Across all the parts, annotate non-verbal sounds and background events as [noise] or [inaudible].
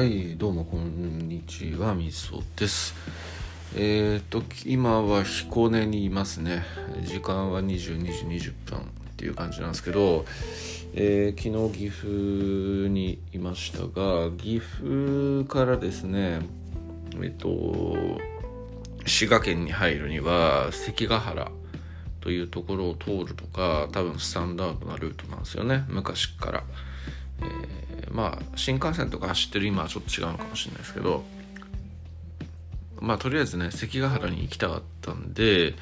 はいどうもこんにちはみそですえっ、と今は彦根にいますね時間は22時20分っていう感じなんですけど、えー、昨日岐阜にいましたが岐阜からですねえっ、と滋賀県に入るには関ヶ原というところを通るとか多分スタンダードなルートなんですよね昔から。えー、まあ新幹線とか走ってる今はちょっと違うのかもしれないですけどまあとりあえずね関ヶ原に行きたかったんで、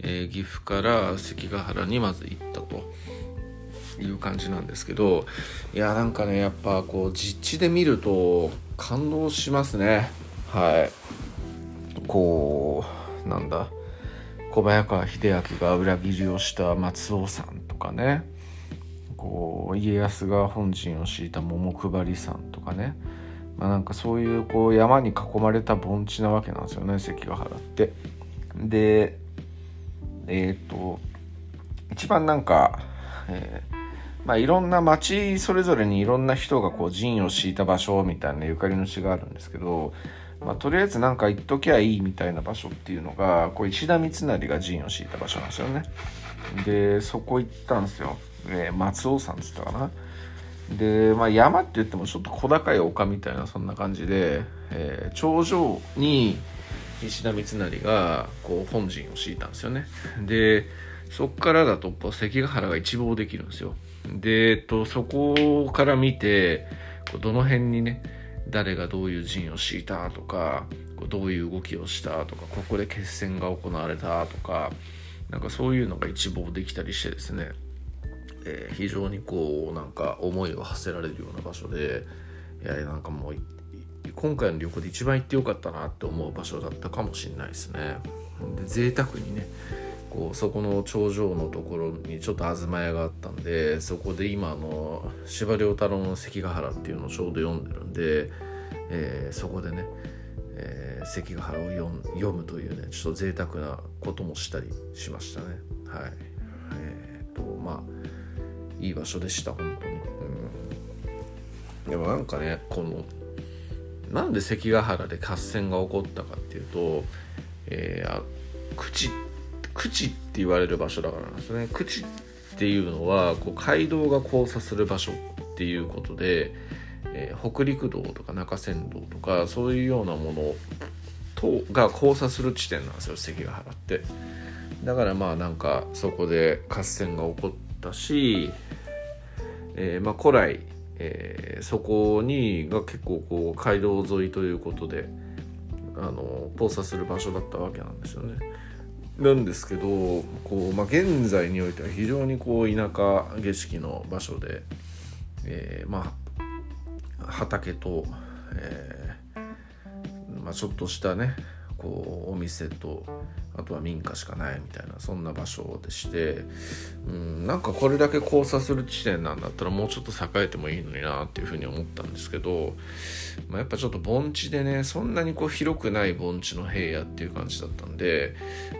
えー、岐阜から関ヶ原にまず行ったという感じなんですけどいやなんかねやっぱこう実地で見ると感動しますね。はい。こうなんだ小早川秀明が裏切りをした松尾さんとかね。こう家康が本陣を敷いた桃配山とかね、まあ、なんかそういうこう山に囲まれた盆地なわけなんですよね関ヶ原って。でえっ、と一番なんか、えー、まあ、いろんな町それぞれにいろんな人がこう陣を敷いた場所みたいなゆかりの地があるんですけど、まあ、とりあえずなんか行っときゃいいみたいな場所っていうのがこう石田三成が陣を敷いた場所なんですよね。でそこ行ったんですよ。えー、松尾山っつったかな。で、まあ、山って言ってもちょっと小高い丘みたいなそんな感じで、えー、頂上に石田三成がこう本陣を敷いたんですよね。でそこからだと関ヶ原が一望できるんですよ。で、えっと、そこから見てどの辺にね誰がどういう陣を敷いたとかどういう動きをしたとかここで決戦が行われたとかなんかそういうのが一望できたりしてですね。えー、非常にこうなんか思いを馳せられるような場所でいやなんかもう今回の旅行で一番行ってよかったなって思う場所だったかもしれないですね。で贅沢にねこうそこの頂上のところにちょっと東屋があったんでそこで今の司馬太郎の関ヶ原っていうのをちょうど読んでるんで、えー、そこでね、えー、関ヶ原を読むというねちょっと贅沢なこともしたりしましたねはいえー、とまあいい場所でした本当に、うん、でもなんかねこのなんで関ヶ原で合戦が起こったかっていうと、えー、口口って言われる場所だからなんですね。口っていうのはこう街道が交差する場所っていうことで、えー、北陸道とか中山道とかそういうようなものとが交差する地点なんですよ関ヶ原って。だからまあなんかそこで合戦が起こったしえー、まあ、古来、えー、そこにが結構こう街道沿いということであの交差する場所だったわけなんですよね。なんですけどこう、まあ、現在においては非常にこう田舎景色の場所で、えー、まあ畑と、えーまあ、ちょっとしたねこうお店とあとは民家しかないみたいなそんな場所でしてうんなんかこれだけ交差する地点なんだったらもうちょっと栄えてもいいのになっていうふうに思ったんですけど、まあ、やっぱちょっと盆地でねそんなにこう広くない盆地の平野っていう感じだったんで、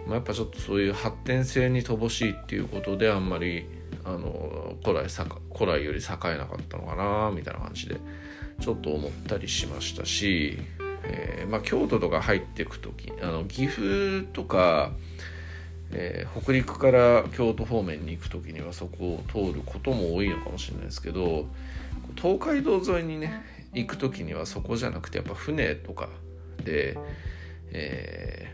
まあ、やっぱちょっとそういう発展性に乏しいっていうことであんまりあの古来古来より栄えなかったのかなみたいな感じでちょっと思ったりしましたしえー、まあ、京都とか入っていく時あの岐阜とか、えー、北陸から京都方面に行く時にはそこを通ることも多いのかもしれないですけど東海道沿いにね行く時にはそこじゃなくてやっぱ船とかで、え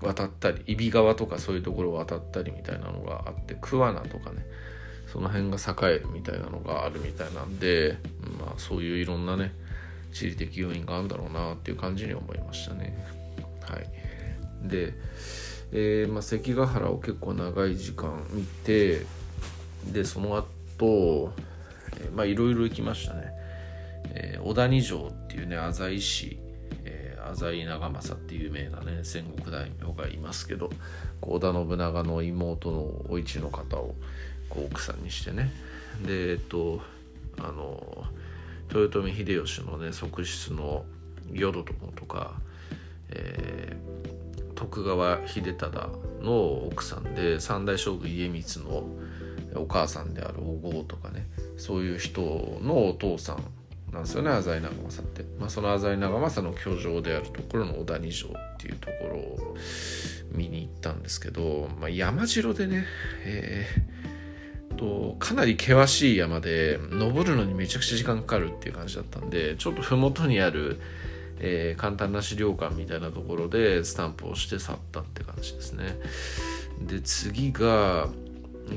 ー、渡ったり揖斐川とかそういうところを渡ったりみたいなのがあって桑名とかねその辺が栄えるみたいなのがあるみたいなんで、まあ、そういういろんなね地理的要因があるんだろうなっていう感じに思いましたね。はい、で、えー、まあ、関ヶ原を結構長い時間見てでその後、えー、まあいろいろ行きましたね。えー、小谷城っていうね浅井市浅井長政っていう有名なね戦国大名がいますけど織田信長の妹のお市の方をこう奥さんにしてねでえっとあの豊臣秀吉のね側室の淀殿とか、えー、徳川秀忠の奥さんで三代将軍家光のお母さんであるお郷とかねそういう人のお父さんなんですよね浅井長政って、まあ、その浅井長政の居城であるところの小谷城っていうところを見に行ったんですけど、まあ、山城でね、えー、とかなり険しい山で登るのにめちゃくちゃ時間かかるっていう感じだったんでちょっと麓にある、えー、簡単な資料館みたいなところでスタンプをして去ったって感じですね。で次が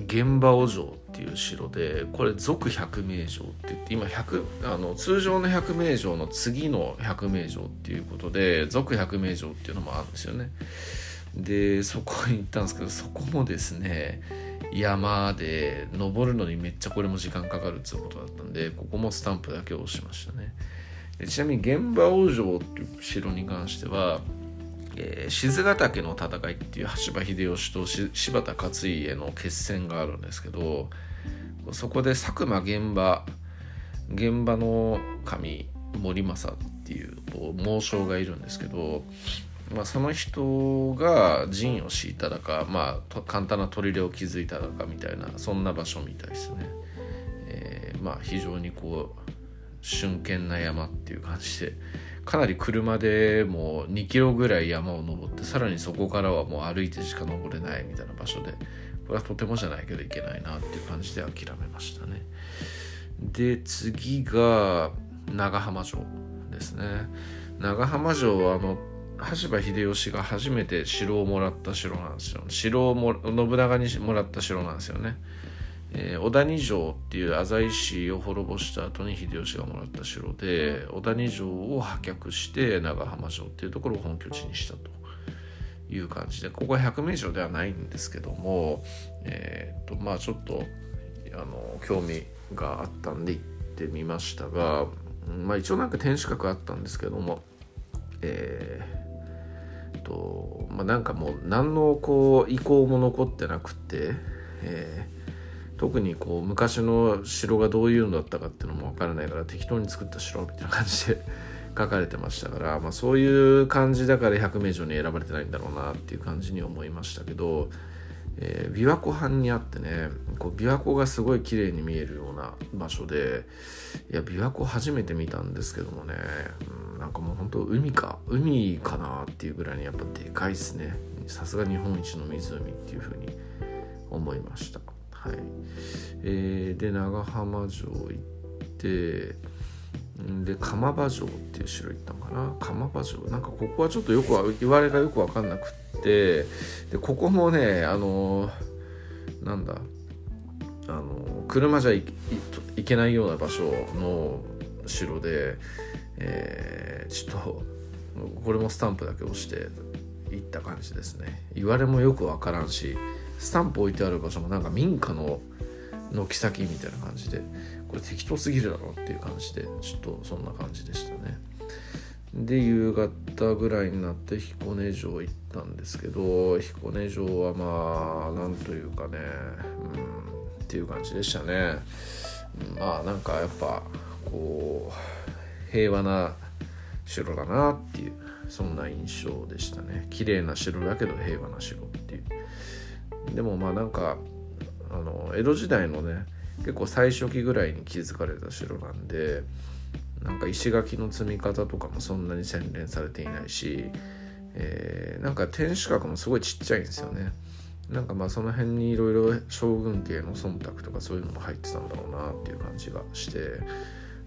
現場お城っていう城でこれ続百名城って言って今100あの通常の百名城の次の百名城っていうことで続百名城っていうのもあるんですよね。でそこに行ったんですけどそこもですね山で登るのにめっちゃこれも時間かかるっていうことだったんでここもスタンプだけを押しましたね。ちなみに現場王城っていう城に関してはえー、静ヶ岳の戦いっていう羽柴秀吉と柴田勝家の決戦があるんですけどそこで佐久間現場現場の神森政っていう猛将がいるんですけど、まあ、その人が陣を敷いただか、まあ、簡単な砦を築いただかみたいなそんな場所みたいですね。えー、まあ非常にこう峻健な山っていう感じでかなり車でもう2キロぐらい山を登ってさらにそこからはもう歩いてしか登れないみたいな場所でこれはとてもじゃないけどいけないなっていう感じで諦めましたねで次が長浜城ですね長浜城はあの羽柴秀吉が初めて城をもらった城なんですよ。城をも信長にもらった城なんですよね。えー、小谷城っていう浅井市を滅ぼした後に秀吉がもらった城で小谷城を破却して長浜城っていうところを本拠地にしたと。いう感じでここは百名城ではないんですけどもえー、っとまあちょっとあの興味があったんで行ってみましたがまあ一応なんか天守閣あったんですけどもえー、とまあなんかもう何のこう意向も残ってなくてえー特にこう昔の城がどういうのだったかっていうのも分からないから適当に作った城みたいな感じで [laughs] 書かれてましたから、まあ、そういう感じだから百名城に選ばれてないんだろうなっていう感じに思いましたけど、えー、琵琶湖畔にあってねこう琵琶湖がすごい綺麗に見えるような場所でいや琵琶湖初めて見たんですけどもね、うん、なんかもう本当海か海かなっていうぐらいにやっぱでかいっすね。さすが日本一の湖っていうふうに思いました。はい。えー、で長浜城行ってで釜場城っていう城行ったのかな。釜場城。なんかここはちょっとよく言われがよく分かんなくってでここもねあのなんだあの車じゃ行けないような場所の城で、えー、ちょっとこれもスタンプだけ押して行った感じですね。言われもよく分からんしスタンプ置いてある場所もなんか民家の軒先みたいな感じでこれ適当すぎるだろうっていう感じでちょっとそんな感じでしたね。で夕方ぐらいになって彦根城行ったんですけど彦根城はまあなんというかねうんっていう感じでしたね。まあなんかやっぱこう平和な城だなっていうそんな印象でしたね。綺麗な城だけど平和な城っていう。でもまあなんかあの江戸時代のね結構最初期ぐらいに築かれた城なんでなんか石垣の積み方とかもそんなに洗練されていないし、えー、なんか天守閣もすごいちっちゃいんですよね。なんかまあその辺にいろいろ将軍家の忖度とかそういうのも入ってたんだろうなっていう感じがして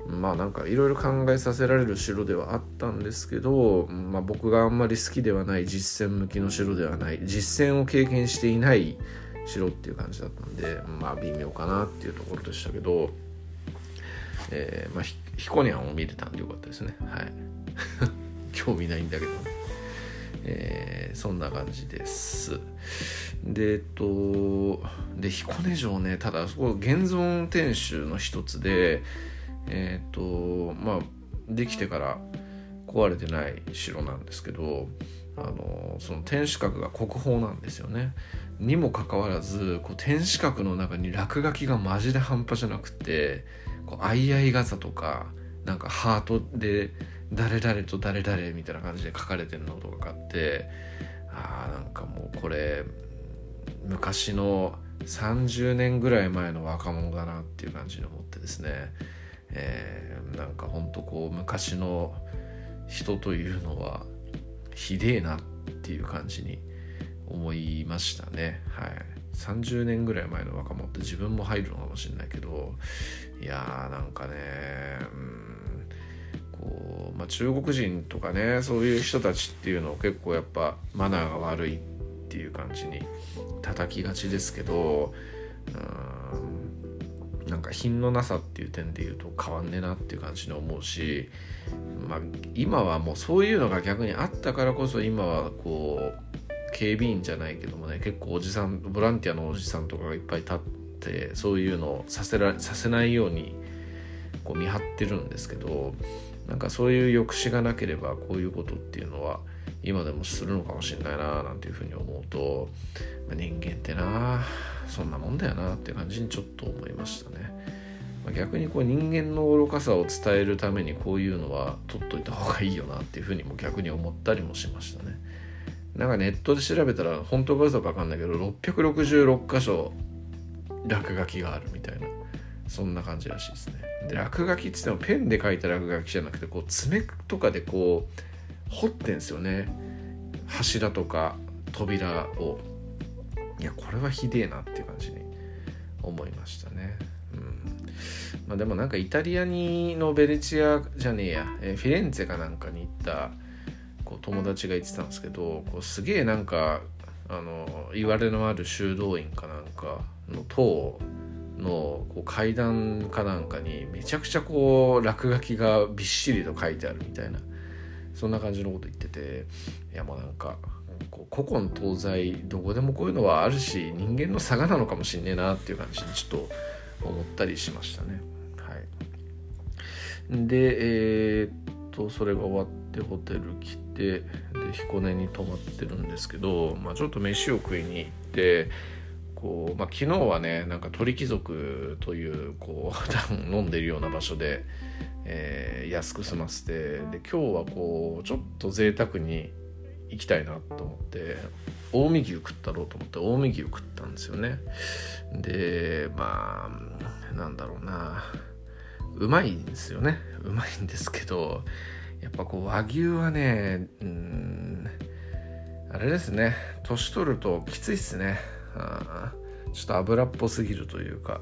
まあなんかいろいろ考えさせられる城ではあったんですけど、まあ、僕があんまり好きではない実践向きの城ではない実践を経験していない城っていう感じだったんでまあ微妙かなっていうところでしたけど、えー、まあひこにゃんを見れたんでよかったですね。はい。[laughs] 興味ないんだけど、えー、そんな感じです。でえっとで彦根城ねただそこ現存天守の一つでえっ、とまあできてから壊れてない城なんですけどあのその天守閣が国宝なんですよね。にもかかわらずこう天守閣の中に落書きがマジで半端じゃなくてこう相合い傘とかなんかハートで誰々と誰々みたいな感じで書かれてるのとかがあってあーなんかもうこれ昔の30年ぐらい前の若者だなっていう感じに思ってですね。えー、なんかほんとこう昔の人というのはひでえなっていう感じに思いましたね。はい。30年ぐらい前の若者って自分も入るのかもしれないけどいやーなんかねうんこう、まあ、中国人とかねそういう人たちっていうのを結構やっぱマナーが悪いっていう感じに叩きがちですけどうんなんか品のなさっていう点で言うと変わんねえなっていう感じに思うし、まあ、今はもうそういうのが逆にあったからこそ今はこう警備員じゃないけどもね結構おじさんボランティアのおじさんとかがいっぱい立ってそういうのをさせらさせないようにこう見張ってるんですけどなんかそういう抑止がなければこういうことっていうのは今でもするのかもしれないななんていうふうに思うと、まあ、人間ってなそんなもんだよなって感じにちょっと思いましたね。ま、逆にこう人間の愚かさを伝えるためにこういうのは取っといた方がいいよなっていうふうにも逆に思ったりもしましたね。なんかネットで調べたら本当か嘘か分かんないけど666箇所落書きがあるみたいなそんな感じらしいですね。で落書きっつってもペンで書いた落書きじゃなくてこう爪とかでこう彫ってんすよね。柱とか扉を。いやこれはひでえなっていう感じに思いましたね。うん。まあでもなんかイタリアにのベネチアじゃねえや、えフィレンツェかなんかに行ったこう友達が言ってたんですけどこうすげえなんかあの言われのある修道院かなんかの塔のこう階段かなんかにめちゃくちゃこう落書きがびっしりと書いてあるみたいなそんな感じのこと言ってていやもうなんかこう古今東西どこでもこういうのはあるし人間の差がなのかもしんねえなっていう感じにちょっと思ったりしましたね。はい、でえー、っとそれが終わってホテル来てで彦根に泊まってるんですけど、まあ、ちょっと飯を食いに行ってこう、まあ、昨日はねなんか鳥貴族というこう飲んでるような場所で、えー、安く済ませてで今日はこうちょっと贅沢に行きたいなと思って近江牛食ったろうと思って近江牛食ったんですよね。でまあなんだろうな。うまいんですよね。うまいんですけどやっぱこう和牛はねうんあれですね。年取るときついっすね。あちょっと油っぽすぎるというか。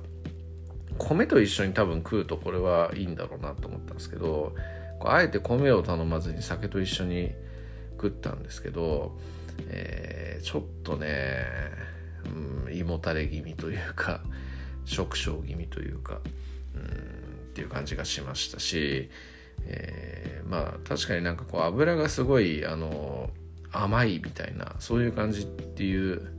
米と一緒に多分食うとこれはいいんだろうなと思ったんですけどあえて米を頼まずに酒と一緒に食ったんですけど、えー、ちょっとね、うん、胃もたれ気味というか食傷気味というか、うん、っていう感じがしましたしえー、まあ確かになんかこう油がすごいあの甘いみたいなそういう感じっていう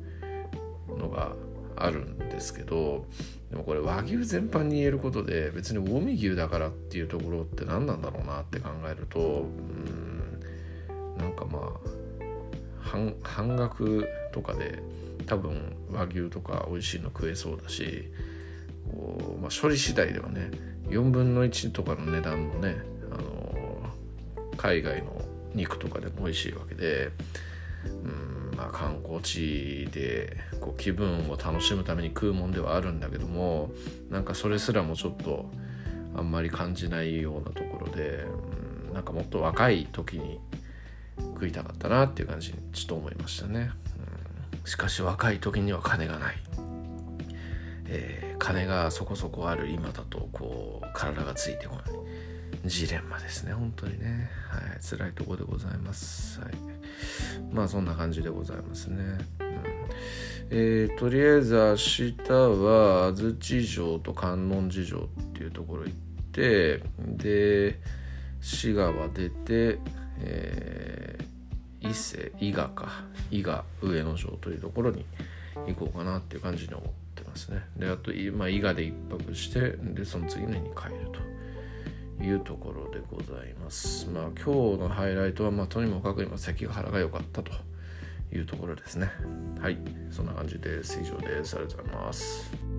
のがあるんですけどでもこれ和牛全般に言えることで別に近江牛だからっていうところって何なんだろうなって考えるとうんなんかまあ半半額とかで多分和牛とか美味しいの食えそうだしこう、まあ、処理次第ではね4分の1とかの値段のね海外の肉とかでも美味しいわけでうんまあ観光地でこう気分を楽しむために食うもんではあるんだけどもなんかそれすらもちょっとあんまり感じないようなところでうんなんかもっと若い時に食いたかったなっていう感じにちょっと思いましたね、うん、しかし若い時には金がない、えー、金がそこそこある今だとこう体がついてこない。ジレンマですね本当にね。はい辛いとこでございます。はい。まあそんな感じでございますね、うん。えー、とりあえず明日は安土城と観音寺城っていうところ行ってで滋賀は出て、えー、伊勢伊賀か。伊賀上野城というところに行こうかなっていう感じに思ってますね。であと、まあ、伊賀で一泊してでその次の日に帰ると。いうところでございます。まあ今日のハイライトは、まあ、とにもかくにも関ヶ原が良かったというところですね。はい、そんな感じです。以上です。ありがとうございます。